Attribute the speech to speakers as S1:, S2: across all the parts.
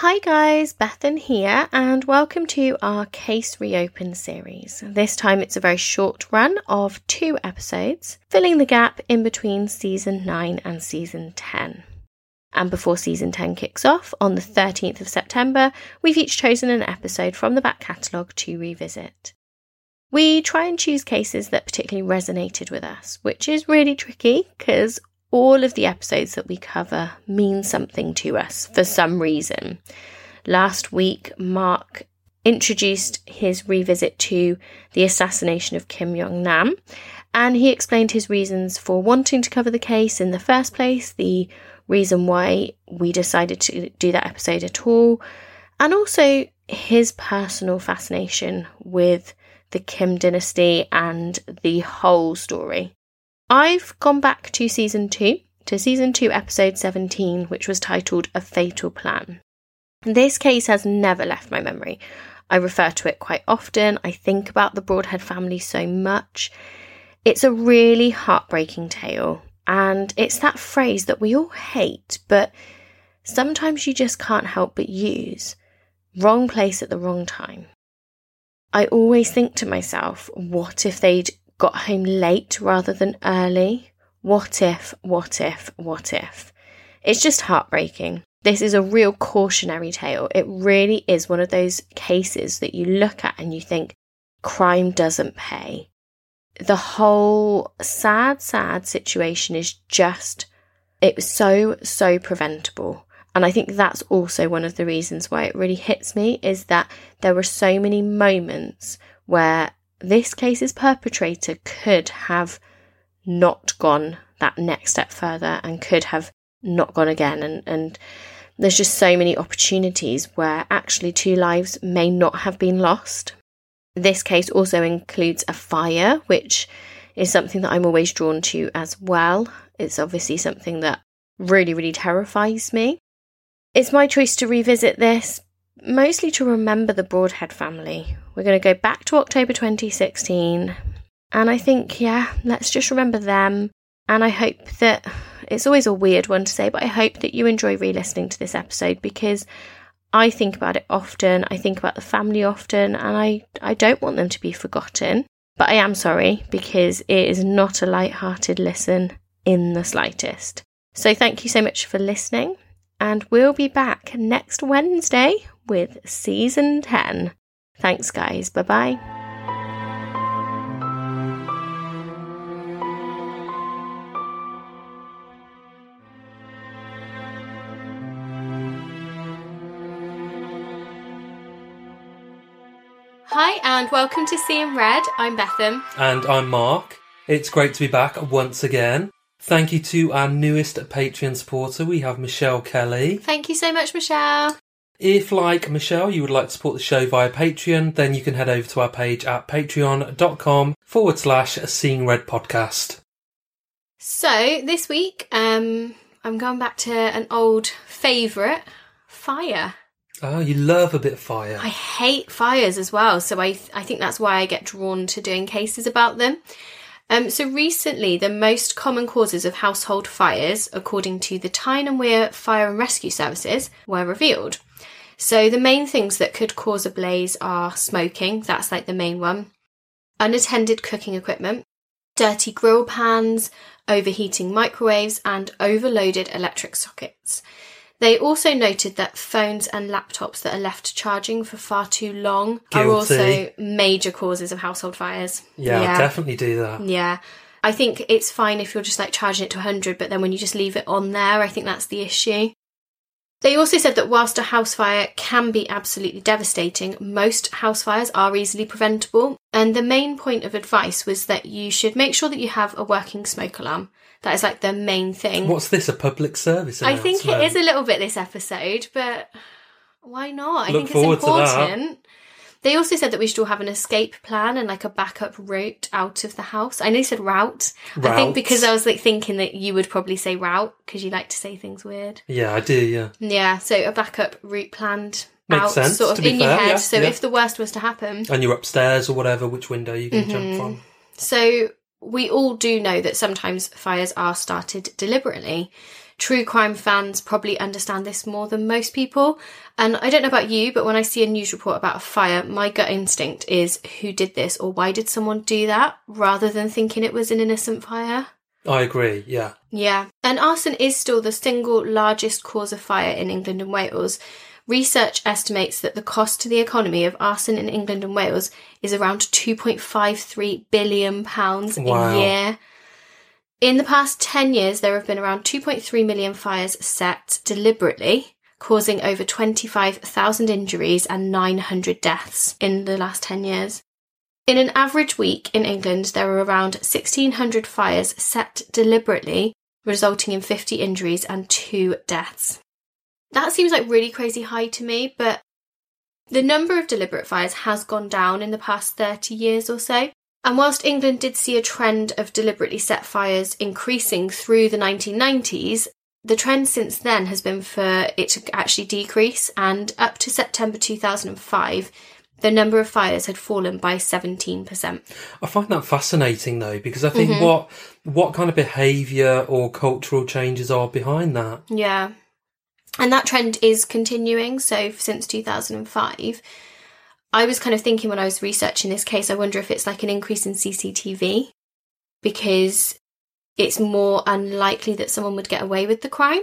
S1: Hi guys, Bethan here, and welcome to our Case Reopen series. This time it's a very short run of two episodes, filling the gap in between season 9 and season 10. And before season 10 kicks off on the 13th of September, we've each chosen an episode from the back catalogue to revisit. We try and choose cases that particularly resonated with us, which is really tricky because all of the episodes that we cover mean something to us for some reason. Last week, Mark introduced his revisit to the assassination of Kim Jong Nam, and he explained his reasons for wanting to cover the case in the first place, the reason why we decided to do that episode at all, and also his personal fascination with the Kim dynasty and the whole story. I've gone back to season two, to season two, episode 17, which was titled A Fatal Plan. This case has never left my memory. I refer to it quite often. I think about the Broadhead family so much. It's a really heartbreaking tale, and it's that phrase that we all hate, but sometimes you just can't help but use wrong place at the wrong time. I always think to myself, what if they'd got home late rather than early. What if, what if, what if? It's just heartbreaking. This is a real cautionary tale. It really is one of those cases that you look at and you think, crime doesn't pay. The whole sad, sad situation is just, it was so, so preventable. And I think that's also one of the reasons why it really hits me is that there were so many moments where this case's perpetrator could have not gone that next step further and could have not gone again and and there's just so many opportunities where actually two lives may not have been lost. This case also includes a fire, which is something that I'm always drawn to as well. It's obviously something that really, really terrifies me. It's my choice to revisit this mostly to remember the Broadhead family. We're going to go back to October 2016. And I think, yeah, let's just remember them. And I hope that it's always a weird one to say, but I hope that you enjoy re listening to this episode because I think about it often. I think about the family often, and I, I don't want them to be forgotten. But I am sorry because it is not a light-hearted listen in the slightest. So thank you so much for listening, and we'll be back next Wednesday with season 10. Thanks, guys. Bye bye. Hi, and welcome to Seeing Red. I'm Bethan.
S2: And I'm Mark. It's great to be back once again. Thank you to our newest Patreon supporter. We have Michelle Kelly.
S1: Thank you so much, Michelle.
S2: If, like Michelle, you would like to support the show via Patreon, then you can head over to our page at patreon.com forward slash seeing red podcast.
S1: So, this week, um, I'm going back to an old favourite fire.
S2: Oh, you love a bit of fire.
S1: I hate fires as well, so I, I think that's why I get drawn to doing cases about them. Um, so recently, the most common causes of household fires, according to the Tyne and Wear Fire and Rescue Services, were revealed. So the main things that could cause a blaze are smoking, that's like the main one, unattended cooking equipment, dirty grill pans, overheating microwaves, and overloaded electric sockets. They also noted that phones and laptops that are left charging for far too long
S2: Guilty.
S1: are also major causes of household fires.
S2: Yeah, I'll definitely do that.
S1: Yeah. I think it's fine if you're just like charging it to 100, but then when you just leave it on there, I think that's the issue. They also said that whilst a house fire can be absolutely devastating, most house fires are easily preventable. And the main point of advice was that you should make sure that you have a working smoke alarm. That is like the main thing.
S2: What's this, a public service
S1: I think it is a little bit this episode, but why not? I
S2: Look
S1: think it's important. They also said that we should all have an escape plan and like a backup route out of the house. I know you said route. I think because I was like thinking that you would probably say route because you like to say things weird.
S2: Yeah, I do, yeah.
S1: Yeah, so a backup route planned
S2: Makes
S1: out
S2: sense,
S1: sort of in your head.
S2: yeah,
S1: so
S2: yeah.
S1: if the worst was to happen.
S2: And you're upstairs or whatever, which window you can jump mm-hmm. from.
S1: So we all do know that sometimes fires are started deliberately. True crime fans probably understand this more than most people. And I don't know about you, but when I see a news report about a fire, my gut instinct is who did this or why did someone do that rather than thinking it was an innocent fire.
S2: I agree, yeah.
S1: Yeah. And arson is still the single largest cause of fire in England and Wales. Research estimates that the cost to the economy of arson in England and Wales is around 2.53 billion pounds
S2: Wow.
S1: a year. In the past 10 years, there have been around 2.3 million fires set deliberately, causing over 25,000 injuries and 900 deaths in the last 10 years. In an average week in England, there are around 1,600 fires set deliberately, resulting in 50 injuries and two deaths. That seems like really crazy high to me, but the number of deliberate fires has gone down in the past 30 years or so. And whilst England did see a trend of deliberately set fires increasing through the 1990s, the trend since then has been for it to actually decrease, and up to September 2005, the number of fires had fallen by 17%.
S2: I find that fascinating though, because I think mm-hmm. what what kind of behaviour or cultural changes are behind that?
S1: Yeah. And that trend is continuing. So since 2005, I was kind of thinking when I was researching this case, I wonder if it's like an increase in CCTV because it's more unlikely that someone would get away with the crime.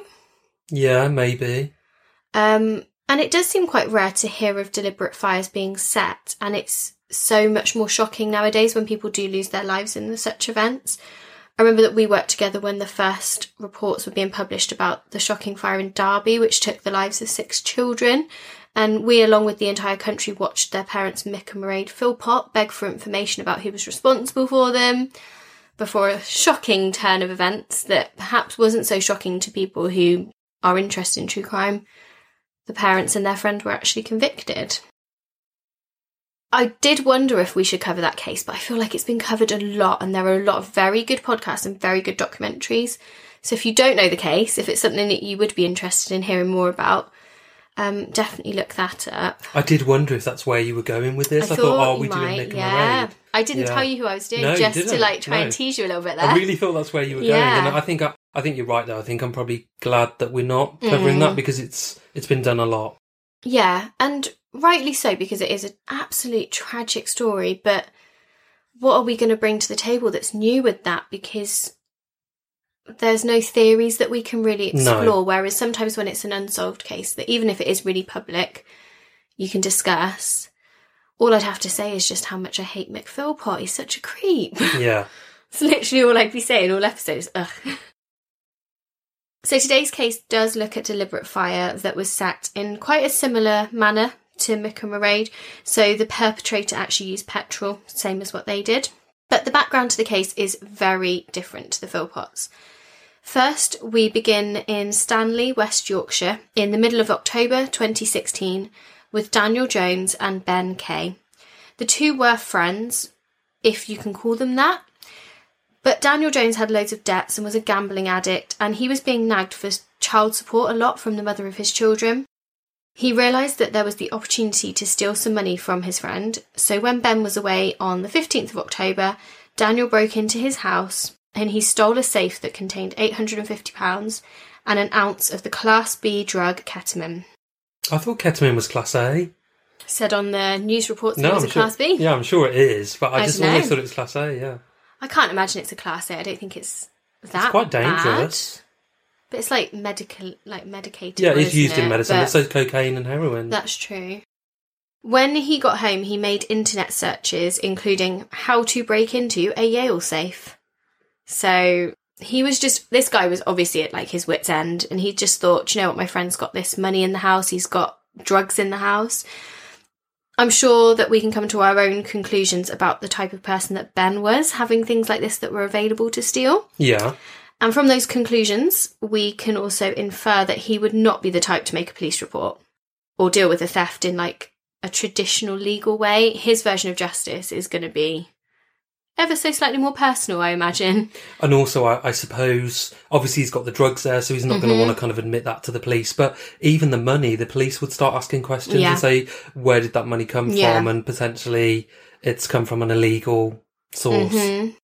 S2: Yeah, maybe.
S1: Um, and it does seem quite rare to hear of deliberate fires being set, and it's so much more shocking nowadays when people do lose their lives in such events. I remember that we worked together when the first reports were being published about the shocking fire in Derby, which took the lives of six children. And we, along with the entire country, watched their parents, Mick and Mairead Philpott, beg for information about who was responsible for them before a shocking turn of events that perhaps wasn't so shocking to people who are interested in true crime. The parents and their friend were actually convicted. I did wonder if we should cover that case, but I feel like it's been covered a lot, and there are a lot of very good podcasts and very good documentaries. So if you don't know the case, if it's something that you would be interested in hearing more about, um, definitely look that up.
S2: I did wonder if that's where you were going with this. I, thought, oh,
S1: you
S2: we doing Nick and
S1: yeah. I didn't
S2: Yeah.
S1: tell you who I was doing
S2: No,
S1: just to like try
S2: No.
S1: and tease you a little bit there.
S2: I really thought that's where you were going,
S1: Yeah.
S2: and I think I, I think you're right though. I think I'm probably glad that we're not covering
S1: Mm.
S2: that because it's it's been done a lot.
S1: Yeah, and rightly so because it is an absolute tragic story. But what are we going to bring to the table that's new with that? Because there's no theories that we can really
S2: No.
S1: explore. Whereas sometimes when it's an unsolved case, that even if it is really public, you can discuss. All I'd have to say is just how much I hate Mick Philpott. He's such a creep.
S2: Yeah,
S1: It's literally all I'd be saying all episodes. Ugh. So today's case does look at deliberate fire that was set in quite a similar manner to Mick. So the perpetrator actually used petrol, same as what they did. But the background to the case is very different to the Philpotts. First, we begin in Stanley, West Yorkshire, in the middle of October 2016, with Daniel Jones and Ben Kay. The two were friends, if you can call them that. But Daniel Jones had loads of debts and was a gambling addict, and he was being nagged for child support a lot from the mother of his children. He realised that there was the opportunity to steal some money from his friend, so when Ben was away on the 15th of October, Daniel broke into his house and he stole a safe that contained £850 and an ounce of the Class B drug ketamine.
S2: I thought ketamine was class A.
S1: Said on the news reports
S2: No,
S1: it was
S2: I'm
S1: a
S2: sure.
S1: Class B.
S2: Yeah, I'm sure it is, but I,
S1: I
S2: just always
S1: know.
S2: thought it was class A. Yeah,
S1: I can't imagine it's a Class A. I don't think it's that
S2: quite
S1: bad. But it's like medical, like medicated.
S2: yeah, it's used in medicine. It's like cocaine and heroin.
S1: That's true. When he got home, he made internet searches, including how to break into a Yale safe. So he was just, this guy was obviously at like his wits' end, and he just thought, you know what, my friend's got this money in the house, he's got drugs in the house. I'm sure that we can come to our own conclusions about the type of person that Ben was, having things like this that were available to steal.
S2: yeah,
S1: And from those conclusions, we can also infer that he would not be the type to make a police report or deal with a theft in like a traditional legal way. His version of justice is going to be ever so slightly more personal, I imagine.
S2: and also I, I suppose obviously he's got the drugs there, so he's not going
S1: Mm-hmm.
S2: to want to kind of admit that to the police. But even the money, the police would start asking questions
S1: Yeah.
S2: and say, "Where did that money come
S1: Yeah.
S2: from?" And potentially it's come from an illegal source.
S1: Mhm.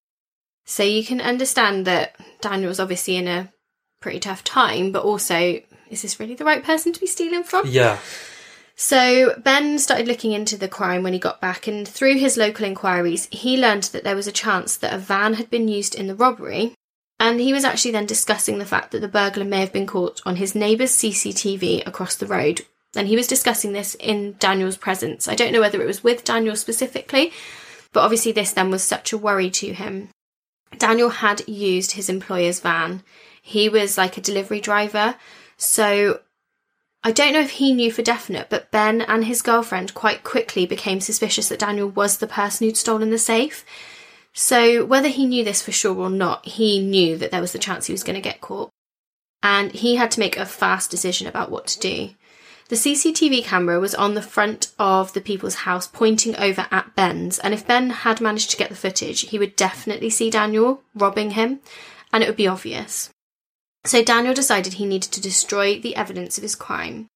S1: So you can understand that Daniel was obviously in a pretty tough time, but also, is this really the right person to be stealing from?
S2: Yeah.
S1: So Ben started looking into the crime when he got back, and through his local inquiries, he learned that there was a chance that a van had been used in the robbery. And he was actually then discussing the fact that the burglar may have been caught on his neighbour's CCTV across the road. And he was discussing this in Daniel's presence. I don't know whether it was with Daniel specifically, but obviously this then was such a worry to him. Daniel had used his employer's van. He was like a delivery driver. So I don't know if he knew for definite, but Ben and his girlfriend quite quickly became suspicious that Daniel was the person who'd stolen the safe. So whether he knew this for sure or not, he knew that there was the chance he was going to get caught. And he had to make a fast decision about what to do. The CCTV camera was on the front of the people's house pointing over at Ben's, and if Ben had managed to get the footage, he would definitely see Daniel robbing him, and it would be obvious. So Daniel decided he needed to destroy the evidence of his crime.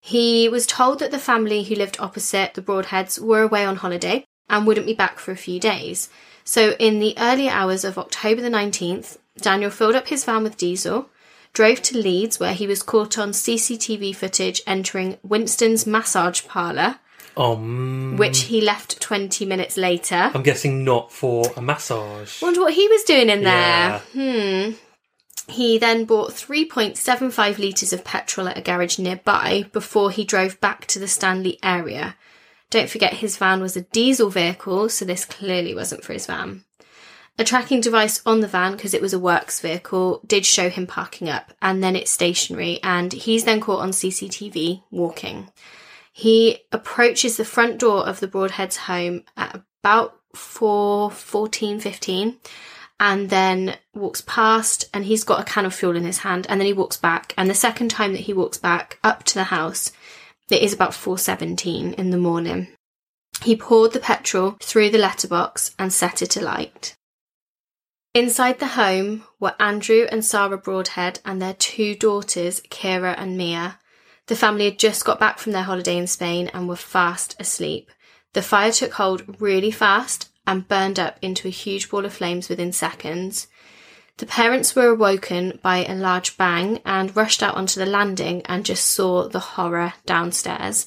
S1: He was told that the family who lived opposite the Broadheads were away on holiday and wouldn't be back for a few days. So, in the early hours of October the 19th, Daniel filled up his van with diesel, drove to Leeds, where he was caught on CCTV footage entering Winston's massage parlour,
S2: mm,
S1: which he left 20 minutes later.
S2: I'm guessing not for a massage.
S1: Wonder what he was doing in
S2: Yeah.
S1: there. Hmm. He then bought 3.75 litres of petrol at a garage nearby before he drove back to the Stanley area. Don't forget his van was a diesel vehicle, so this clearly wasn't for his van. A tracking device on the van, because it was a works vehicle, did show him parking up, and then it's stationary, and he's then caught on CCTV walking. He approaches the front door of the Broadheads home at about 4 14 15 and then walks past and he's got a can of fuel in his hand and then he walks back and the second time that he walks back up to the house it is about 4:17 in the morning he poured the petrol through the letterbox and set it alight inside the home were Andrew and Sarah Broadhead and their two daughters Kira and Mia the family had just got back from their holiday in Spain and were fast asleep the fire took hold really fast and burned up into a huge ball of flames within seconds. The parents were awoken by a large bang and rushed out onto the landing and just saw the horror downstairs.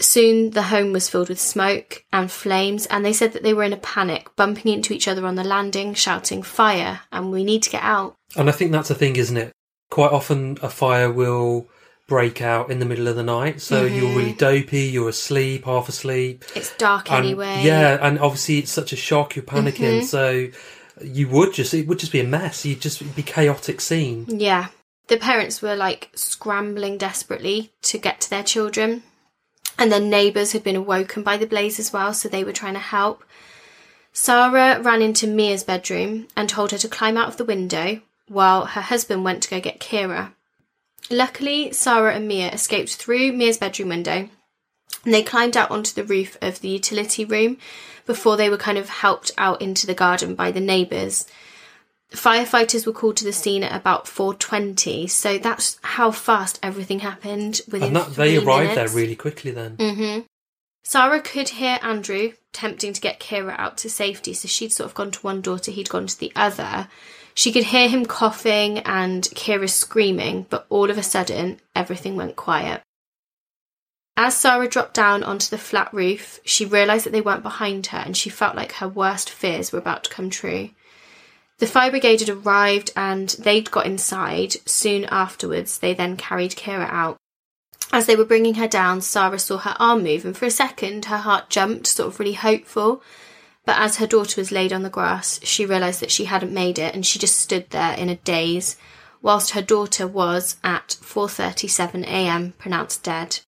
S1: Soon the home was filled with smoke and flames, and they said that they were in a panic, bumping into each other on the landing, shouting, Fire, and we need to get out.
S2: And I think that's a thing, isn't it? Quite often a fire will break out in the middle of the night, so
S1: Mm-hmm.
S2: you're really dopey, you're asleep, half asleep.
S1: It's dark
S2: And-
S1: anyway.
S2: Yeah, and obviously it's such a shock, you're panicking,
S1: Mhm.
S2: so you would just, it would just be a mess. You'd just be chaotic scene.
S1: Yeah. The parents were like scrambling desperately to get to their children. And then neighbours had been awoken by the blaze as well, so they were trying to help. Sarah ran into Mia's bedroom and told her to climb out of the window while her husband went to go get Kira. Luckily, Sarah and Mia escaped through Mia's bedroom window and they climbed out onto the roof of the utility room before they were kind of helped out into the garden by the neighbours. Firefighters were called to the scene at about 4:20, so that's how fast everything happened within
S2: And that, they arrived
S1: minutes.
S2: there really quickly then.
S1: hmm Sarah could hear Andrew tempting to get Kira out to safety, so she'd sort of gone to one daughter he'd gone to the other. She could hear him coughing and Kira screaming, but all of a sudden, everything went quiet. As Sarah dropped down onto the flat roof, she realised that they weren't behind her and she felt like her worst fears were about to come true. The fire brigade had arrived and they'd got inside. Soon afterwards, they then carried Kira out. As they were bringing her down, Sarah saw her arm move, and for a second her heart jumped, sort of really hopeful. But as her daughter was laid on the grass, she realised that she hadn't made it, and she just stood there in a daze, whilst her daughter was, at 4:37 a.m., pronounced dead.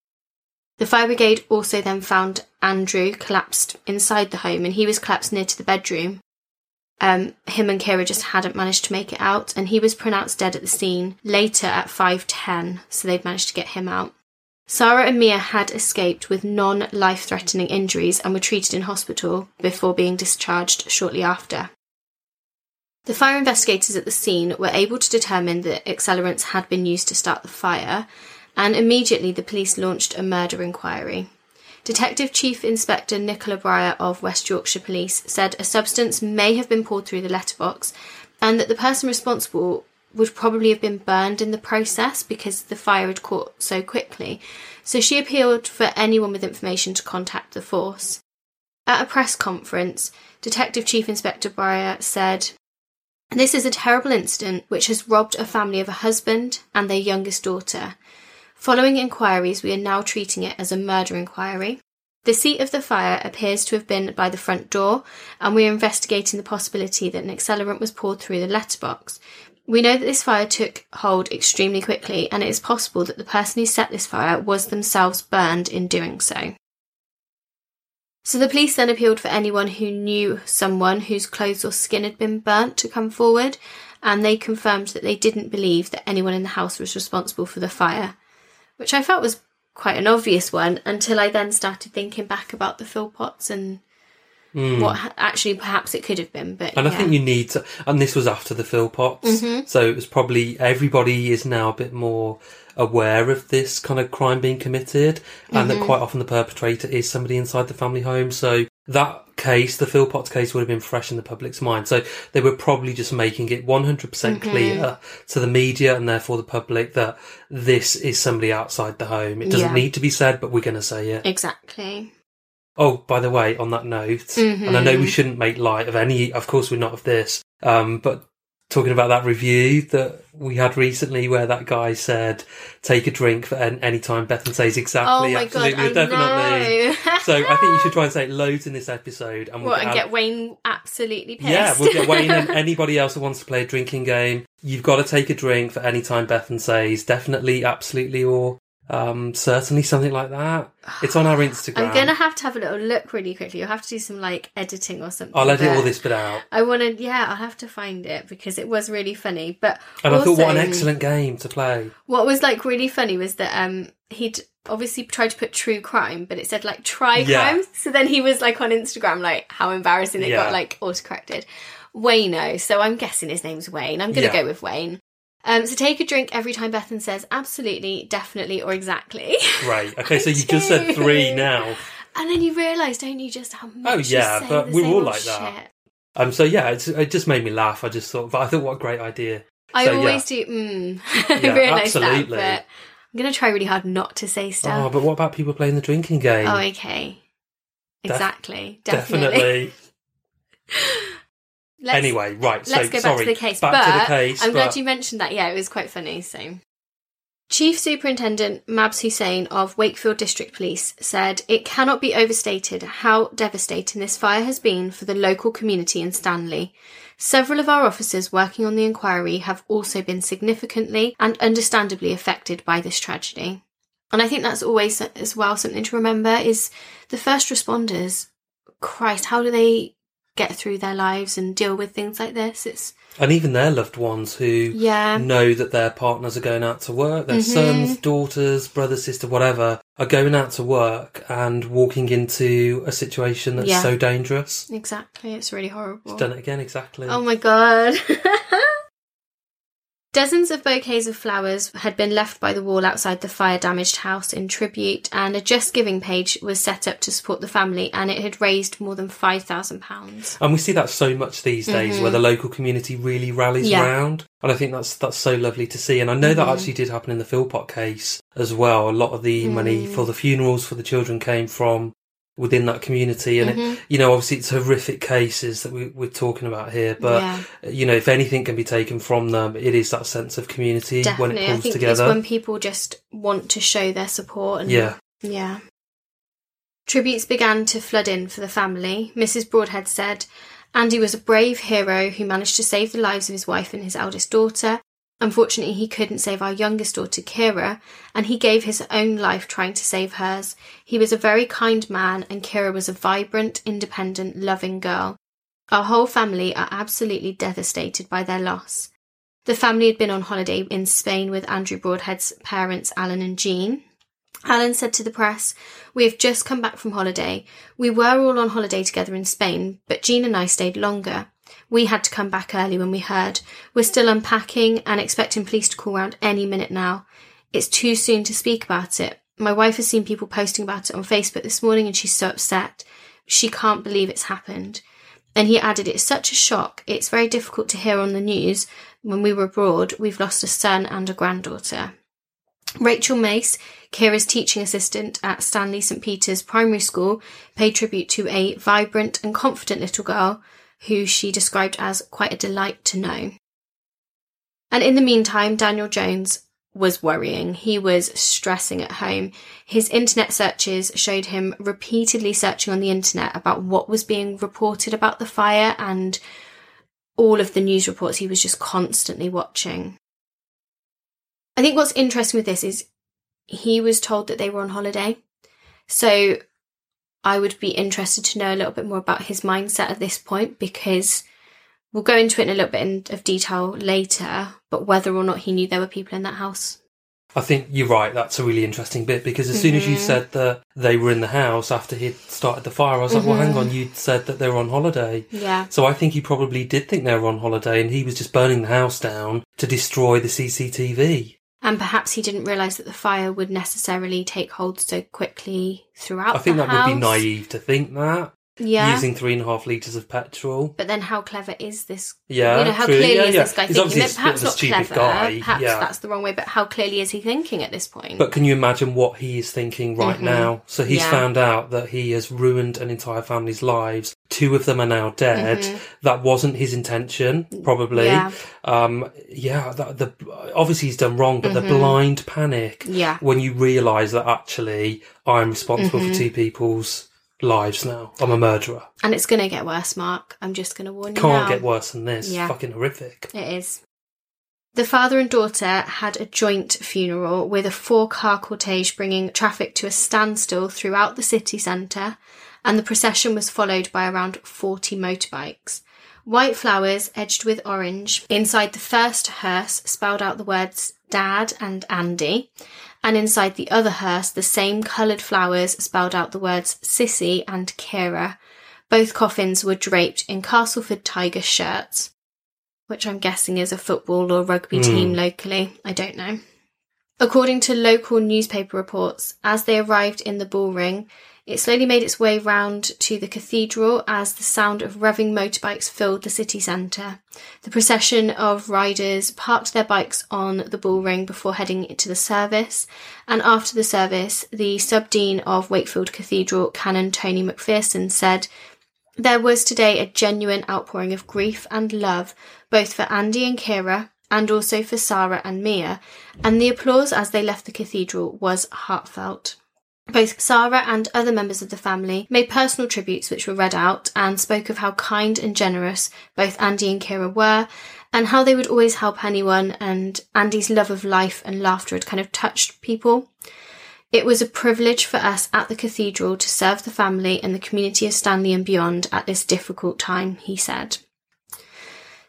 S1: The fire brigade also then found Andrew collapsed inside the home, and he was collapsed near to the bedroom. Um, him and Kira just hadn't managed to make it out, and he was pronounced dead at the scene later at 5:10, so they'd managed to get him out. Sarah and Mia had escaped with non life threatening injuries and were treated in hospital before being discharged shortly after. The fire investigators at the scene were able to determine that accelerants had been used to start the fire, and immediately the police launched a murder inquiry. Detective Chief Inspector Nicola Bryar of West Yorkshire Police said a substance may have been poured through the letterbox and that the person responsible would probably have been burned in the process because the fire had caught so quickly. So she appealed for anyone with information to contact the force. At a press conference, Detective Chief Inspector Bryar said, This is a terrible incident which has robbed a family of a husband and their youngest daughter. Following inquiries, we are now treating it as a murder inquiry. The seat of the fire appears to have been by the front door, and we are investigating the possibility that an accelerant was poured through the letterbox. We know that this fire took hold extremely quickly, and it is possible that the person who set this fire was themselves burned in doing so. So the police then appealed for anyone who knew someone whose clothes or skin had been burnt to come forward, and they confirmed that they didn't believe that anyone in the house was responsible for the fire, which I felt was quite an obvious one until I then started thinking back about the Philpotts and
S2: Mm.
S1: what ha- actually perhaps it could have been. But
S2: And
S1: yeah.
S2: I think you need to, and this was after the Philpotts,
S1: Mhm.
S2: so it was probably everybody is now a bit more aware of this kind of crime being committed, and
S1: Mm-hmm.
S2: that quite often the perpetrator is somebody inside the family home. So that case, the Philpotts case, would have been fresh in the public's mind. So they were probably just making it 100%
S1: Mm-hmm.
S2: clear to the media and therefore the public that this is somebody outside the home. It doesn't
S1: Yeah.
S2: need to be said, but we're going to say it.
S1: exactly.
S2: Oh, by the way, on that note, and I know we shouldn't make light of any, of course, we're not of this, um, but talking about that review that we had recently where that guy said, take a drink for any time Bethan says exactly,
S1: oh my
S2: absolutely,
S1: god, I
S2: definitely.
S1: know.
S2: So I think you should try and say it loads in this episode. And we'll
S1: what and get Wayne absolutely pissed.
S2: yeah, we'll get Wayne and anybody else who wants to play a drinking game. You've got to take a drink for any time Bethan says definitely, absolutely, or um, certainly something like that. It's on our Instagram.
S1: I'm gonna have to have a little look really quickly. You'll have to do some like editing or something.
S2: I'll edit all this bit out.
S1: I want to, yeah, I'll have to find it because it was really funny. But
S2: And I thought, what an excellent game to play.
S1: What was like really funny was that um he'd obviously tried to put true crime, but it said like try
S2: Yeah.
S1: crime. So then he was like on Instagram, like how embarrassing it
S2: Yeah.
S1: got like autocorrected. Wayno. So I'm guessing his name's Wayne. I'm gonna
S2: Yeah.
S1: go with Wayne. Um, so take a drink every time Bethan says absolutely, definitely, or exactly.
S2: Right. Okay, so you just said three now.
S1: And then you realise, don't you, just how much
S2: Oh, yeah, but we're all like that.
S1: shit.
S2: Um. So yeah, it's, it just made me laugh. I just thought, but I thought, what a great idea.
S1: I
S2: So, yeah.
S1: always do. Mm, I
S2: Yeah,
S1: realise that,
S2: absolutely.
S1: but I'm gonna try really hard not to say stuff.
S2: Oh, but what about people playing the drinking game?
S1: Oh, okay. Exactly. Definitely.
S2: Definitely.
S1: Let's,
S2: anyway, right.
S1: let's
S2: so
S1: go
S2: sorry.
S1: back to the case.
S2: Back
S1: but
S2: to the case.
S1: I'm glad you mentioned that. Yeah, it was quite funny. So, Chief Superintendent Mabs Hussain of Wakefield District Police said it cannot be overstated how devastating this fire has been for the local community in Stanley. Several of our officers working on the inquiry have also been significantly and understandably affected by this tragedy. And I think that's always as well something to remember is the first responders. Christ, how do they get through their lives and deal with things like this? It's
S2: and even their loved ones who
S1: yeah,
S2: know that their partners are going out to work, their
S1: Mhm.
S2: sons, daughters, brother, sister, whatever, are going out to work and walking into a situation that's
S1: Yeah.
S2: so dangerous.
S1: exactly. It's really horrible.
S2: It's done it again, exactly.
S1: Oh my god. Dozens of bouquets of flowers had been left by the wall outside the fire damaged house in tribute, and a Just Giving page was set up to support the family, and it had raised more than £5,000.
S2: And we see that so much these days, where the local community really rallies
S1: Mm-hmm. Yeah.
S2: around, and I think that's that's so lovely to see. And I know that
S1: Mhm.
S2: actually did happen in the Philpott case as well. A lot of the money
S1: Mm.
S2: for the funerals for the children came from within that community, and
S1: Mhm.
S2: it, you know, obviously it's horrific cases that we, we're talking about here, but
S1: yeah,
S2: you know, if anything can be taken from them, it is that sense of community when
S1: definitely.
S2: it
S1: I
S2: pulls
S1: think
S2: together.
S1: it's when people just want to show their support and
S2: yeah,
S1: Yeah. Tributes began to flood in for the family. Mrs. Broadhead said, Andy was a brave hero who managed to save the lives of his wife and his eldest daughter. Unfortunately, he couldn't save our youngest daughter, Kira, and he gave his own life trying to save hers. He was a very kind man, and Kira was a vibrant, independent, loving girl. Our whole family are absolutely devastated by their loss. The family had been on holiday in Spain with Andrew Broadhead's parents, Alan and Jean. Alan said to the press, We have just come back from holiday. We were all on holiday together in Spain, but Jean and I stayed longer. We had to come back early when we heard. We're still unpacking and expecting police to call round any minute now. It's too soon to speak about it. My wife has seen people posting about it on Facebook this morning and she's so upset. She can't believe it's happened. And he added, It's such a shock. It's very difficult to hear on the news. When we were abroad, we've lost a son and a granddaughter. Rachel Mace, Kira's teaching assistant at Stanley St. Peter's Primary School, paid tribute to a vibrant and confident little girl who she described as quite a delight to know. And in the meantime, Daniel Jones was worrying. He was stressing at home. His internet searches showed him repeatedly searching on the internet about what was being reported about the fire and all of the news reports he was just constantly watching. I think what's interesting with this is he was told that they were on holiday. So I would be interested to know a little bit more about his mindset at this point because we'll go into it in a little bit in, of detail later, but whether or not he knew there were people in that house.
S2: I think you're right. That's a really interesting bit because as mm-hmm. soon as you mm-hmm. said that they were in the house after he'd started the fire, I was mm-hmm. like, well, hang on, mm-hmm. you said that they were on holiday.
S1: Yeah.
S2: So I think he probably did think they were on holiday and he was just burning the house down to destroy the CCTV.
S1: And perhaps he didn't realise that the fire would necessarily take hold so quickly throughout. I
S2: think
S1: that
S2: house. would be naive to think that.
S1: Yeah.
S2: Using three and a half litres of petrol.
S1: But then how clever is this?
S2: Yeah.
S1: You know, how
S2: true.
S1: clearly
S2: yeah,
S1: is
S2: yeah.
S1: this guy
S2: He's
S1: thinking?
S2: Perhaps
S1: not
S2: clever.
S1: Guy. Perhaps
S2: yeah.
S1: that's the wrong way, but how clearly is he thinking at this point?
S2: But can you imagine what he is thinking right mm-hmm. now? So he's found out that he has ruined an entire family's lives. Two of them are now dead. Mm-hmm. That wasn't his intention, probably. Yeah. Um, yeah, the, the, obviously he's done wrong, but mm-hmm. the blind panic.
S1: Yeah.
S2: When you realise that actually I'm responsible for mm-hmm. two people's lives now. I'm a murderer.
S1: And it's going to get worse, Mark. I'm just going to warn
S2: you. Can't
S1: now.
S2: get worse than this. Yeah. Fucking horrific.
S1: It is. The father and daughter had a joint funeral with a four car cortege bringing traffic to a standstill throughout the city centre, and the procession was followed by around 40 motorbikes. White flowers edged with orange inside the first hearse spelled out the words Dad and Andy, and inside the other hearse, the same coloured flowers spelled out the words Sissy and Kira. Both coffins were draped in Castleford Tiger shirts, which I'm guessing is a football or rugby mm. team locally. I don't know. According to local newspaper reports, as they arrived in the bullring, it slowly made its way round to the cathedral as the sound of revving motorbikes filled the city centre. The procession of riders parked their bikes on the bullring before heading to the service, and after the service, the sub-dean of Wakefield Cathedral, Canon Tony McPherson, said, There was today a genuine outpouring of grief and love, both for Andy and Kira, and also for Sarah and Mia, and the applause as they left the cathedral was heartfelt. Both Sarah and other members of the family made personal tributes which were read out and spoke of how kind and generous both Andy and Kira were and how they would always help anyone and Andy's love of life and laughter had kind of touched people. It was a privilege for us at the cathedral to serve the family and the community of Stanley and beyond at this difficult time, he said.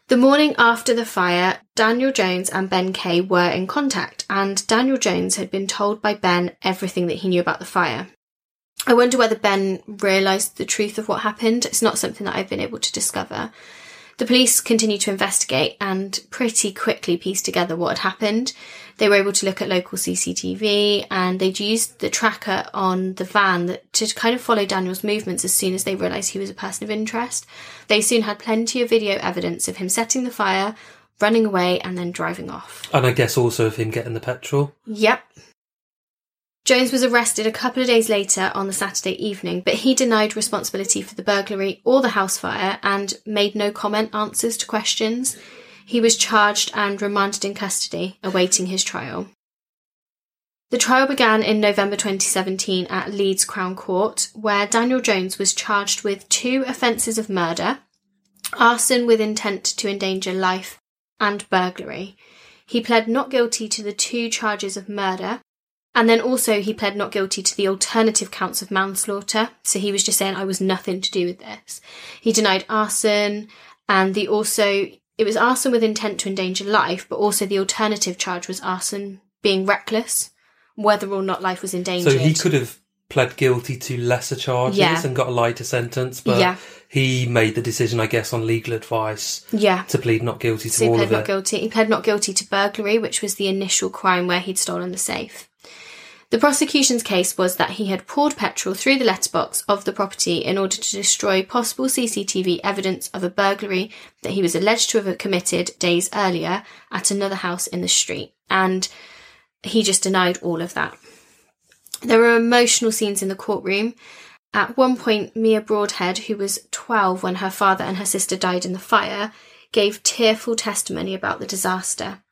S1: The morning after the fire, Daniel Jones and Ben Kay were in contact, and Daniel Jones had been told by Ben everything that he knew about the fire. I wonder whether Ben realised the truth of what happened. It's not something that I've been able to discover. The police continued to investigate and pretty quickly pieced together what had happened. They were able to look at local CCTV and they'd used the tracker on the van to kind of follow Daniel's movements as soon as they realised he was a person of interest. They soon had plenty of video evidence of him setting the fire, running away, and then driving off.
S2: And I guess also of him getting the petrol.
S1: Yep. Jones was arrested a couple of days later on the Saturday evening, but he denied responsibility for the burglary or the house fire and made no comment answers to questions. He was charged and remanded in custody, awaiting his trial. The trial began in November 2017 at Leeds Crown Court, where Daniel Jones was charged with two offences of murder, arson with intent to endanger life, and burglary. He pled not guilty to the two charges of murder, and then also he pled not guilty to the alternative counts of manslaughter. So he was just saying, I was nothing to do with this. He denied arson, and the also it was arson with intent to endanger life, but also the alternative charge was arson being reckless, whether or not life was endangered.
S2: So he could have pled guilty to lesser charges yeah. and got a lighter sentence, but yeah. he made the decision, I guess, on legal advice.
S1: Yeah.
S2: To plead not guilty to
S1: so
S2: all
S1: he
S2: pled
S1: not guilty. He pled not guilty to burglary, which was the initial crime where he'd stolen the safe. The prosecution's case was that he had poured petrol through the letterbox of the property in order to destroy possible CCTV evidence of a burglary that he was alleged to have committed days earlier at another house in the street. And he just denied all of that. There were emotional scenes in the courtroom. At one point, Mia Broadhead, who was 12 when her father and her sister died in the fire, gave tearful testimony about the disaster.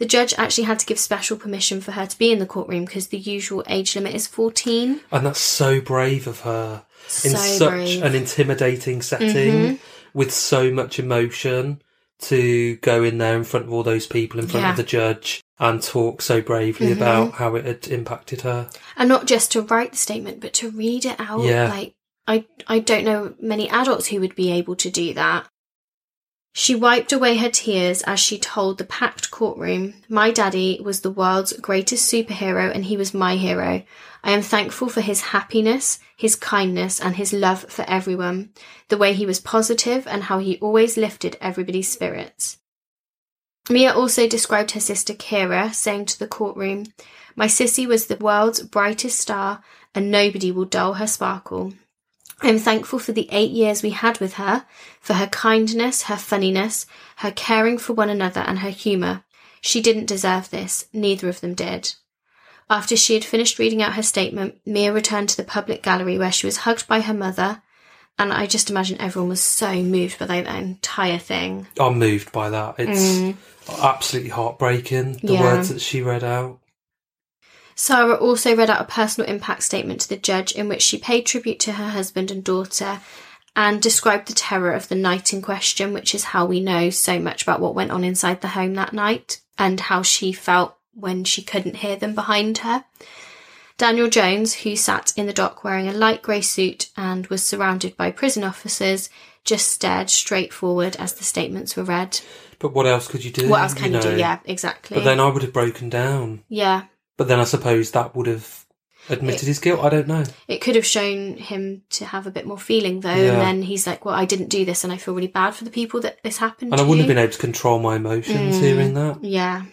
S1: The judge actually had to give special permission for her to be in the courtroom because the usual age limit is 14.
S2: And that's so brave of her in such
S1: brave.
S2: an intimidating setting
S1: Mhm.
S2: with so much emotion to go in there in front of all those people in front
S1: Yeah.
S2: of the judge and talk so bravely
S1: Mhm.
S2: about how it had impacted her.
S1: And not just to write the statement, but to read it out.
S2: Yeah.
S1: Like, I, I don't know many adults who would be able to do that. She wiped away her tears as she told the packed courtroom, My daddy was the world's greatest superhero and he was my hero. I am thankful for his happiness, his kindness, and his love for everyone, the way he was positive and how he always lifted everybody's spirits. Mia also described her sister Kira, saying to the courtroom, My sissy was the world's brightest star, and nobody will dull her sparkle. I am thankful for the eight years we had with her, for her kindness, her funniness, her caring for one another, and her humour. She didn't deserve this, neither of them did. After she had finished reading out her statement, Mia returned to the public gallery where she was hugged by her mother, and I just imagine everyone was so moved by that entire thing.
S2: I'm moved by that. It's absolutely heartbreaking, the
S1: Mm. Yeah.
S2: words that she read out.
S1: Sarah also read out a personal impact statement to the judge in which she paid tribute to her husband and daughter and described the terror of the night in question, which is how we know so much about what went on inside the home that night and how she felt when she couldn't hear them behind her. Daniel Jones, who sat in the dock wearing a light grey suit and was surrounded by prison officers, just stared straight forward as the statements were read.
S2: But what else could you do?
S1: What else can you,
S2: know?
S1: do? Yeah, exactly.
S2: But then I would have broken down.
S1: yeah,
S2: But then I suppose that would have admitted his guilt. I don't know.
S1: it could have shown him to have a bit more feeling though
S2: Yeah.
S1: and then he's like well i didn't do this and i feel really bad for the people that this happened
S2: And I wouldn't have been able to control my emotions
S1: Mm.
S2: hearing that.
S1: yeah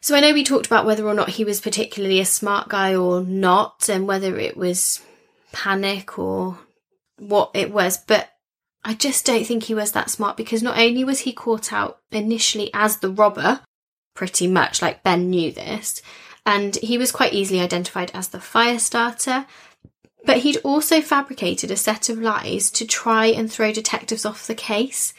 S1: so i know we talked about whether or not he was particularly a smart guy or not and whether it was panic or what it was but i just don't think he was that smart because not only was he caught out initially as the robber pretty much like ben knew this and he was quite easily identified as the fire starter but he'd also fabricated a set of lies to try and throw detectives off the case.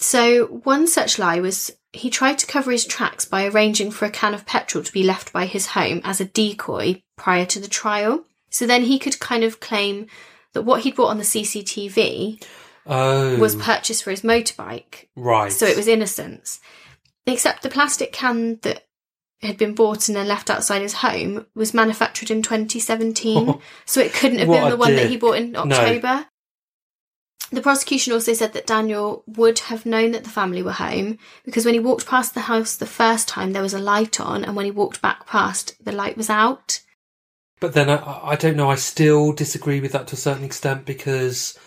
S1: So, one such lie was he tried to cover his tracks by arranging for a can of petrol to be left by his home as a decoy prior to the trial. So then he could kind of claim that what he'd bought on the CCTV
S2: Oh,
S1: was purchased for his motorbike.
S2: right.
S1: So it was innocence. Except the plastic can that had been bought and then left outside his home was manufactured in 2017. so it couldn't have been the one that he bought in
S2: No.
S1: October. The prosecution also said that Daniel would have known that the family were home because when he walked past the house the first time, there was a light on, and when he walked back past, the light was out.
S2: But then I, I don't know. I still disagree with that to a certain extent because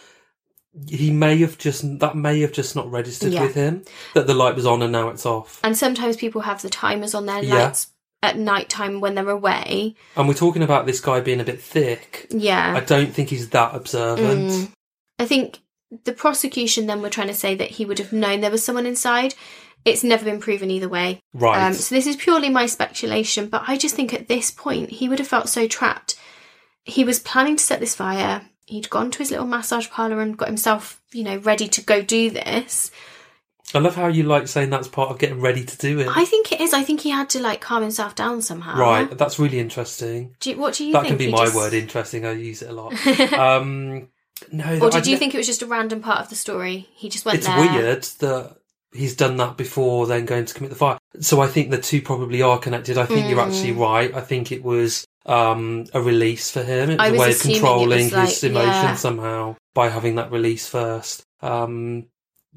S2: he may have just that may have just not registered
S1: Yeah.
S2: with him that the light was on and now it's off.
S1: And sometimes people have the timers on their
S2: Yeah.
S1: lights at night time when they're away.
S2: And we're talking about this guy being a bit thick.
S1: Yeah.
S2: I don't think he's that observant.
S1: Mm. I think the prosecution then were trying to say that he would have known there was someone inside. It's never been proven either way.
S2: Right.
S1: Um, so this is purely my speculation, but I just think at this point he would have felt so trapped. He was planning to set this fire. He'd gone to his little massage parlour and got himself, you know, ready to go do this.
S2: I love how you like saying that's part of getting ready to do it.
S1: I think it is. I think he had to like calm himself down somehow.
S2: right. That's really interesting.
S1: Do you, what do you
S2: that
S1: think?
S2: can be
S1: He
S2: my
S1: just-
S2: word. Interesting. I use it a lot. um, no.
S1: or
S2: I
S1: did you think it was just a random part of the story? He just went
S2: it's
S1: there.
S2: weird that he's done that before then going to commit the fire. So I think the two probably are connected. I think you're
S1: Mm.
S2: actually right. I think it was um, a release for him. It was
S1: I
S2: a
S1: was
S2: way of controlling
S1: was like-
S2: his emotions
S1: yeah.
S2: somehow by having that release first. Um,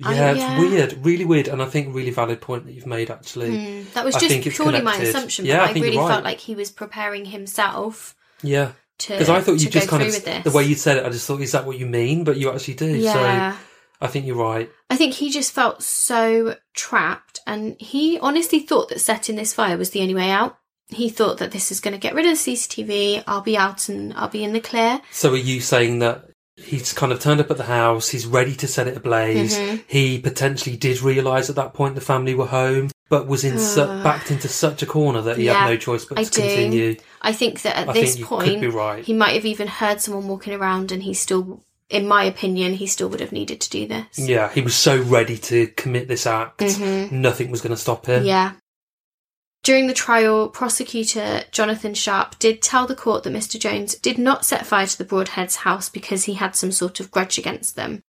S1: I-
S2: yeah,
S1: yeah.
S2: it's weird, really weird, and I think really valid point that you've made actually.
S1: Mm, that was
S2: I
S1: just purely my assumption,
S2: Yeah,
S1: but
S2: I
S1: I, really
S2: you're
S1: felt like he was preparing himself
S2: Yeah, because I thought you just kind of the way you said it. I just thought, is that what you mean? But you actually do.
S1: yeah.
S2: So I think you're right.
S1: I think he just felt so trapped, and he honestly thought that setting this fire was the only way out. He thought that this is going to get rid of the CCTV. I'll be out and I'll be in the clear.
S2: So are you saying that he's kind of turned up at the house, he's ready to set it ablaze.
S1: Mm-hmm.
S2: He potentially did realise at that point the family were home, but was in su- backed into such a corner that he
S1: Yeah,
S2: had no choice but
S1: I
S2: to
S1: do.
S2: continue.
S1: I think that at
S2: I
S1: this point,
S2: right.
S1: he might have even heard someone walking around and he still, in my opinion, he still would have needed to do this.
S2: Yeah, he was so ready to commit this act, nothing was going to stop him.
S1: Mm-hmm. Yeah. During the trial, prosecutor Jonathan Sharp did tell the court that Mr. Jones did not set fire to the Broadheads' house because he had some sort of grudge against them.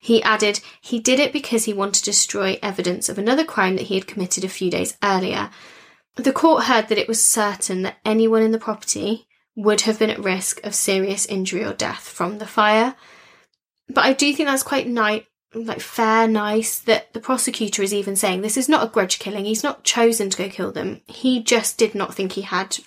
S1: He added he did it because he wanted to destroy evidence of another crime that he had committed a few days earlier. The court heard that it was certain that anyone in the property would have been at risk of serious injury or death from the fire. But I do think that's quite nice, like fair, nice that the prosecutor is even saying this is not a grudge killing. He's not chosen to go kill them. He just did not think he had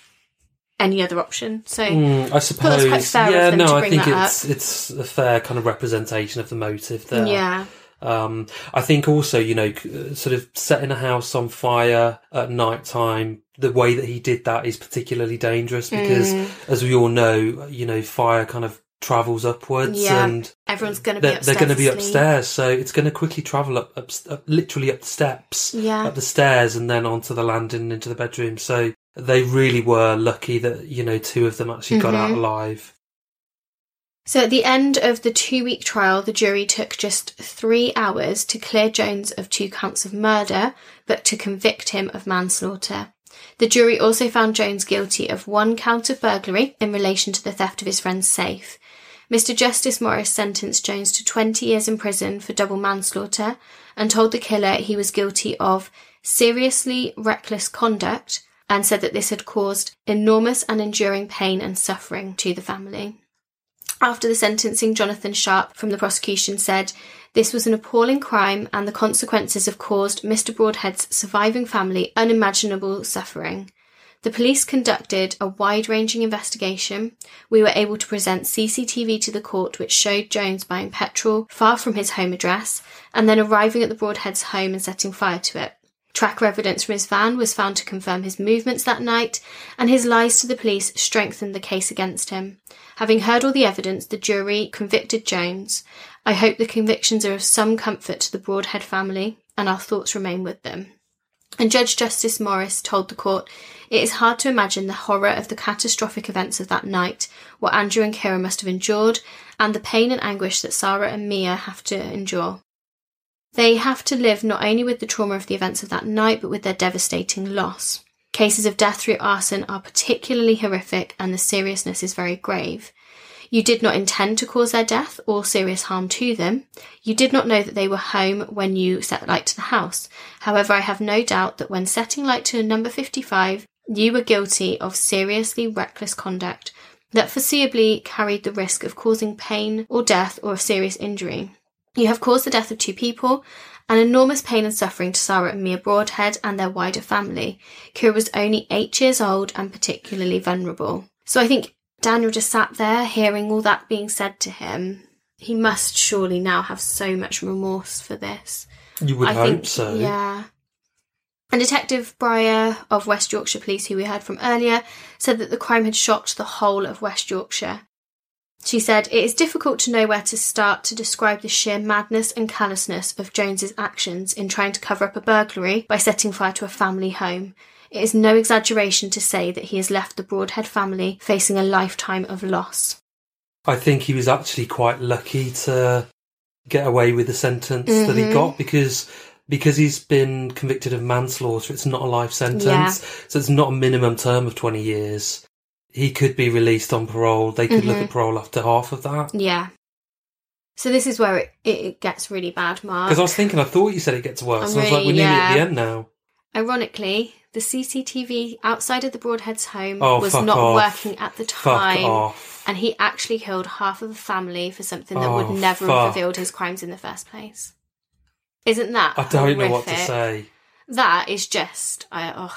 S1: any other option. So
S2: Mm, I suppose.
S1: quite fair
S2: yeah, no, I think it's it's a fair kind of representation of the motive there.
S1: yeah,
S2: Um, I think also, you know, sort of setting a house on fire at night time, the way that he did that is particularly dangerous because,
S1: Mm.
S2: as we all know, you know, fire kind of travels upwards
S1: Yeah.
S2: and
S1: everyone's going to be
S2: they're,
S1: upstairs.
S2: they're going to be upstairs. So it's going to quickly travel up, up, up, literally up the steps,
S1: Yeah.
S2: up the stairs and then onto the landing into the bedroom. So they really were lucky that, you know, two of them actually got out
S1: Mhm.
S2: alive.
S1: So at the end of the two week trial, the jury took just three hours to clear Jones of two counts of murder, but to convict him of manslaughter. The jury also found Jones guilty of one count of burglary in relation to the theft of his friend's safe. Mr. Justice Morris sentenced Jones to 20 years in prison for double manslaughter and told the killer he was guilty of seriously reckless conduct and said that this had caused enormous and enduring pain and suffering to the family. After the sentencing, Jonathan Sharp from the prosecution said, This was an appalling crime and the consequences have caused Mr. Broadhead's surviving family unimaginable suffering. The police conducted a wide ranging investigation. We were able to present CCTV to the court which showed Jones buying petrol far from his home address and then arriving at the Broadheads' home and setting fire to it. Tracker evidence from his van was found to confirm his movements that night, and his lies to the police strengthened the case against him. Having heard all the evidence, the jury convicted Jones. I hope the convictions are of some comfort to the Broadhead family, and our thoughts remain with them. And Judge Justice Morris told the court, It is hard to imagine the horror of the catastrophic events of that night, what Andrew and Kira must have endured, and the pain and anguish that Sarah and Mia have to endure. They have to live not only with the trauma of the events of that night, but with their devastating loss. Cases of death through arson are particularly horrific and the seriousness is very grave. You did not intend to cause their death or serious harm to them. You did not know that they were home when you set light to the house. However, I have no doubt that when setting light to number 55, you were guilty of seriously reckless conduct that foreseeably carried the risk of causing pain or death or of serious injury. You have caused the death of two people, and enormous pain and suffering to Sarah and Mia Broadhead and their wider family. Kira was only eight years old and particularly vulnerable. So I think Daniel just sat there hearing all that being said to him. He must surely now have so much remorse for this.
S2: You would
S1: I
S2: hope
S1: think,
S2: so.
S1: Yeah. And Detective Bryar of West Yorkshire Police, who we heard from earlier, said that the crime had shocked the whole of West Yorkshire. She said, It is difficult to know where to start to describe the sheer madness and callousness of Jones's actions in trying to cover up a burglary by setting fire to a family home. It is no exaggeration to say that he has left the Broadhead family facing a lifetime of loss.
S2: I think he was actually quite lucky to get away with the sentence that he
S1: Mhm.
S2: got because because he's been convicted of manslaughter. It's not a life sentence,
S1: Yeah.
S2: so it's not a minimum term of twenty years. He could be released on parole. They could look
S1: Mhm.
S2: at parole after half of that.
S1: Yeah. So this is where it, it, gets really bad, Mark.
S2: Because I was thinking, I thought you said it gets worse. And I was like, we're nearly at the end now.
S1: Ironically, the CCTV outside of the Broadhead's home
S2: Oh,
S1: was not
S2: off.
S1: working at the time. And he actually killed half of the family for something that
S2: Oh,
S1: would never
S2: fuck.
S1: have revealed his crimes in the first place. Isn't that?
S2: I don't know what to say.
S1: That is just. I, oh.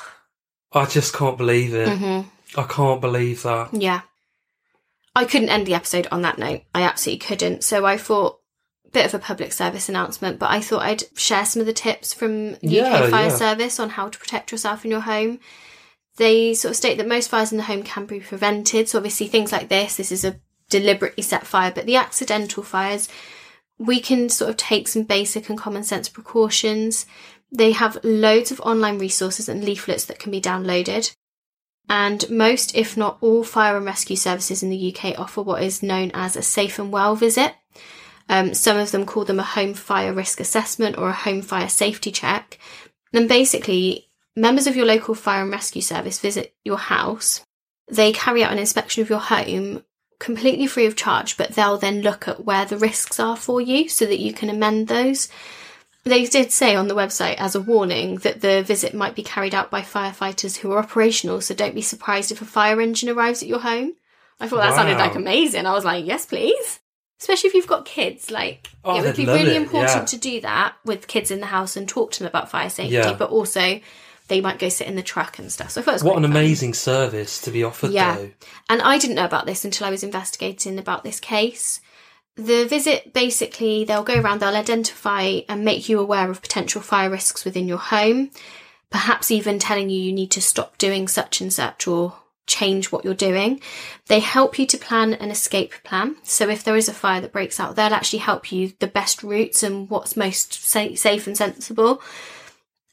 S2: I just can't believe it.
S1: Mhm.
S2: I can't believe that.
S1: Yeah. I couldn't end the episode on that note. I absolutely couldn't. So I thought, bit of a public service announcement, but I thought I'd share some of the tips from the
S2: Yeah,
S1: UK Fire
S2: yeah.
S1: Service on how to protect yourself in your home. They sort of state that most fires in the home can be prevented. So obviously things like this, this is a deliberately set fire, but the accidental fires, we can sort of take some basic and common sense precautions. They have loads of online resources and leaflets that can be downloaded. And most, if not all, fire and rescue services in the UK offer what is known as a safe and well visit. Um, some of them call them a home fire risk assessment or a home fire safety check. And basically, members of your local fire and rescue service visit your house. They carry out an inspection of your home completely free of charge, but they'll then look at where the risks are for you so that you can amend those. They did say on the website as a warning that the visit might be carried out by firefighters who are operational, so don't be surprised if a fire engine arrives at your home. I thought that wow. sounded like amazing. I was like, yes, please. Especially if you've got kids, like oh, it would be really it. important yeah. to do that with kids in the house and talk to them about fire safety, yeah. but also they might go sit in the truck and stuff. So I thought
S2: what an
S1: fun.
S2: amazing service to be offered. Yeah, though.
S1: and I didn't know about this until I was investigating about this case. The visit basically they'll go around, they'll identify and make you aware of potential fire risks within your home, perhaps even telling you you need to stop doing such and such or change what you're doing. They help you to plan an escape plan. So if there is a fire that breaks out, they'll actually help you the best routes and what's most safe and sensible.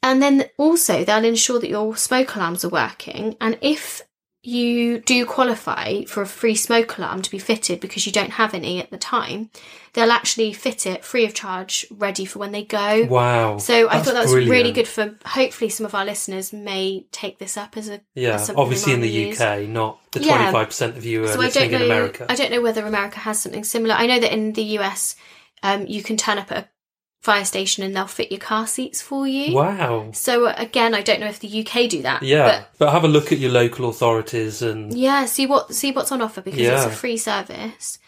S1: And then also they'll ensure that your smoke alarms are working. And if you do qualify for a free smoke alarm to be fitted because you don't have any at the time, they'll actually fit it free of charge, ready for when they go.
S2: Wow.
S1: So I thought that was brilliant. really good for hopefully some of our listeners may take this up as a
S2: Yeah,
S1: as
S2: obviously in the use. UK, not the twenty five percent of you are so listening
S1: in
S2: America.
S1: I don't know whether America has something similar. I know that in the US um, you can turn up at a fire station and they'll fit your car seats for you.
S2: Wow.
S1: So uh, again, I don't know if the UK do that.
S2: Yeah. But, but have a look at your local authorities and
S1: Yeah, see what see what's on offer because yeah. it's a free service.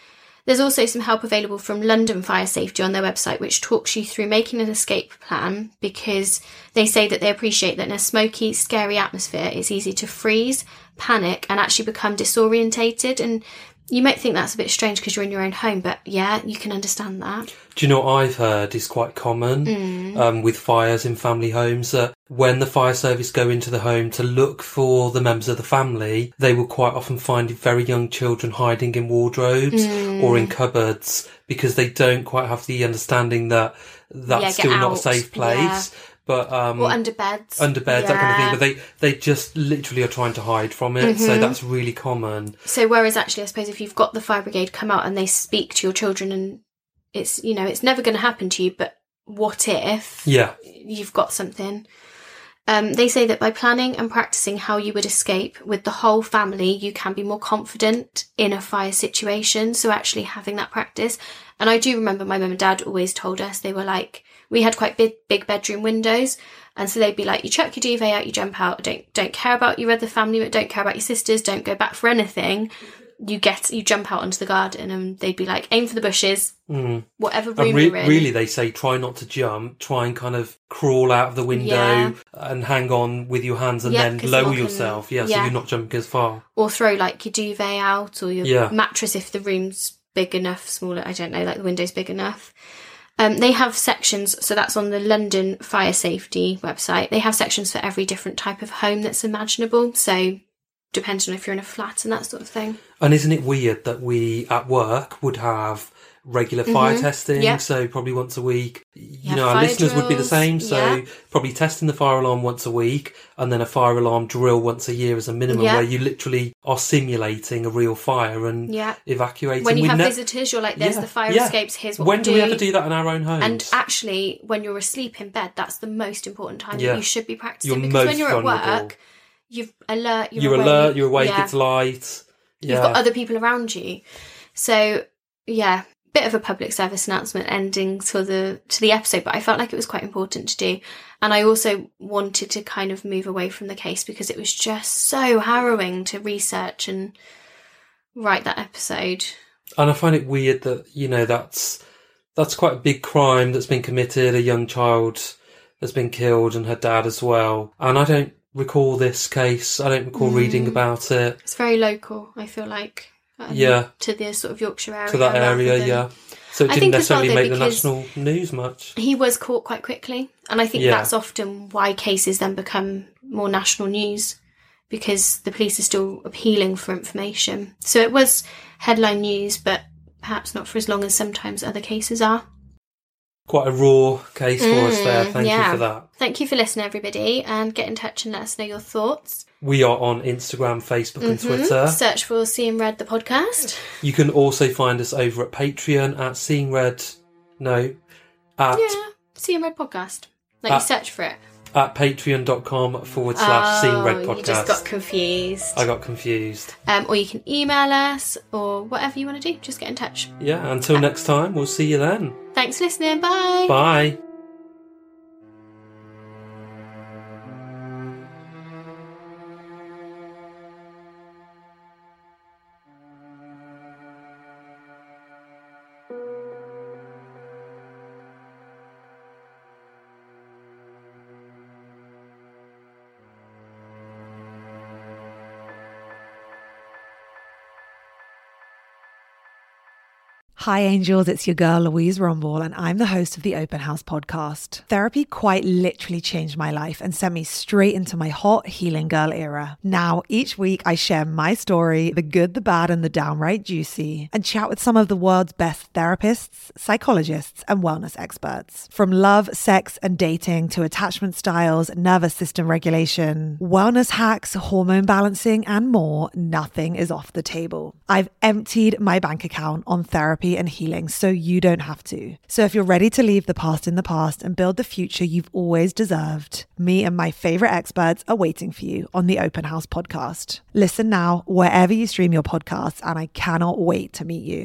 S1: There's also some help available from London Fire Safety on their website, which talks you through making an escape plan because they say that they appreciate that in a smoky, scary atmosphere, it's easy to freeze, panic, and actually become disorientated. And you might think that's a bit strange because you're in your own home, but yeah, you can understand that.
S2: Do you know what I've heard is quite common mm. um, with fires in family homes that when the fire service go into the home to look for the members of the family, they will quite often find very young children hiding in wardrobes mm. or in cupboards because they don't quite have the understanding that that's yeah, still out. not a safe place. Yeah but um
S1: or under beds
S2: under beds yeah. that kind of thing but they they just literally are trying to hide from it mm-hmm. so that's really common
S1: so whereas actually i suppose if you've got the fire brigade come out and they speak to your children and it's you know it's never going to happen to you but what if
S2: yeah
S1: you've got something um, they say that by planning and practicing how you would escape with the whole family, you can be more confident in a fire situation. So actually having that practice. And I do remember my mum and dad always told us, they were like, we had quite big, big bedroom windows. And so they'd be like, you chuck your duvet out, you jump out, don't, don't care about your other family, but don't care about your sisters, don't go back for anything. You get, you jump out onto the garden and they'd be like, aim for the bushes, mm. whatever room re- you're in.
S2: Really, they say try not to jump, try and kind of crawl out of the window yeah. and hang on with your hands and then lower yourself. Yeah, yeah, so you're not jumping as far.
S1: Or throw like your duvet out or your yeah. mattress if the room's big enough, smaller, I don't know, like the window's big enough. Um, they have sections, so that's on the London Fire Safety website. They have sections for every different type of home that's imaginable. So, depending on if you're in a flat and that sort of thing.
S2: And isn't it weird that we at work would have regular fire mm-hmm. testing. Yep. So probably once a week. You, you know, our listeners drills. would be the same. So yeah. probably testing the fire alarm once a week and then a fire alarm drill once a year as a minimum where you literally are simulating a real fire and
S1: yeah.
S2: evacuating.
S1: When you we have ne- visitors, you're like, there's the fire escapes, here's what
S2: When
S1: do
S2: we ever do that in our own homes?
S1: And actually, when you're asleep in bed, that's the most important time that you should be practicing you're because when you're vulnerable. at work, you're alert, you're,
S2: you're
S1: awake,
S2: alert, you're awake, it's light.
S1: You've got other people around you. So, yeah, bit of a public service announcement ending to the to the episode, but I felt like it was quite important to do. And I also wanted to kind of move away from the case because it was just so harrowing to research and write that episode.
S2: And I find it weird that, you know, that's that's quite a big crime that's been committed. A young child has been killed and her dad as well. And I don't recall this case. I don't recall mm. reading about it.
S1: It's very local, I feel like.
S2: Um, yeah.
S1: To the sort of Yorkshire area.
S2: To that area, than... yeah. So it didn't necessarily well, though, make the national news much.
S1: He was caught quite quickly, and I think yeah. that's often why cases then become more national news because the police are still appealing for information. So it was headline news, but perhaps not for as long as sometimes other cases are.
S2: Quite a raw case for us there.
S1: Mm,
S2: Thank
S1: yeah.
S2: you for that.
S1: Thank you for listening, everybody, and get in touch and let us know your thoughts.
S2: We are on Instagram, Facebook, and
S1: Mhm.
S2: Twitter.
S1: Search for Seeing Red the podcast.
S2: You can also find us over at Patreon at Seeing Red. No, at
S1: Yeah, Seeing Red podcast. Like
S2: Uh,
S1: you search for it.
S2: at patreon.com forward slash Seeing Red
S1: Oh,
S2: podcast.
S1: You just got confused.
S2: I got confused.
S1: Um, or you can email us or whatever you want to do. Just get in touch.
S2: Yeah, until next time, we'll see you then.
S1: Thanks for listening. Bye.
S2: Bye.
S3: Hi, angels. It's your girl, Louise Rumble, and I'm the host of the Open House podcast. Therapy quite literally changed my life and sent me straight into my hot healing girl era. Now, each week, I share my story the good, the bad, and the downright juicy and chat with some of the world's best therapists, psychologists, and wellness experts. From love, sex, and dating to attachment styles, nervous system regulation, wellness hacks, hormone balancing, and more, nothing is off the table. I've emptied my bank account on therapy and healing so you don't have to. So if you're ready to leave the past in the past and build the future you've always deserved, me and my favorite experts are waiting for you on the Open House podcast. Listen now wherever you stream your podcasts, and I cannot wait to meet you.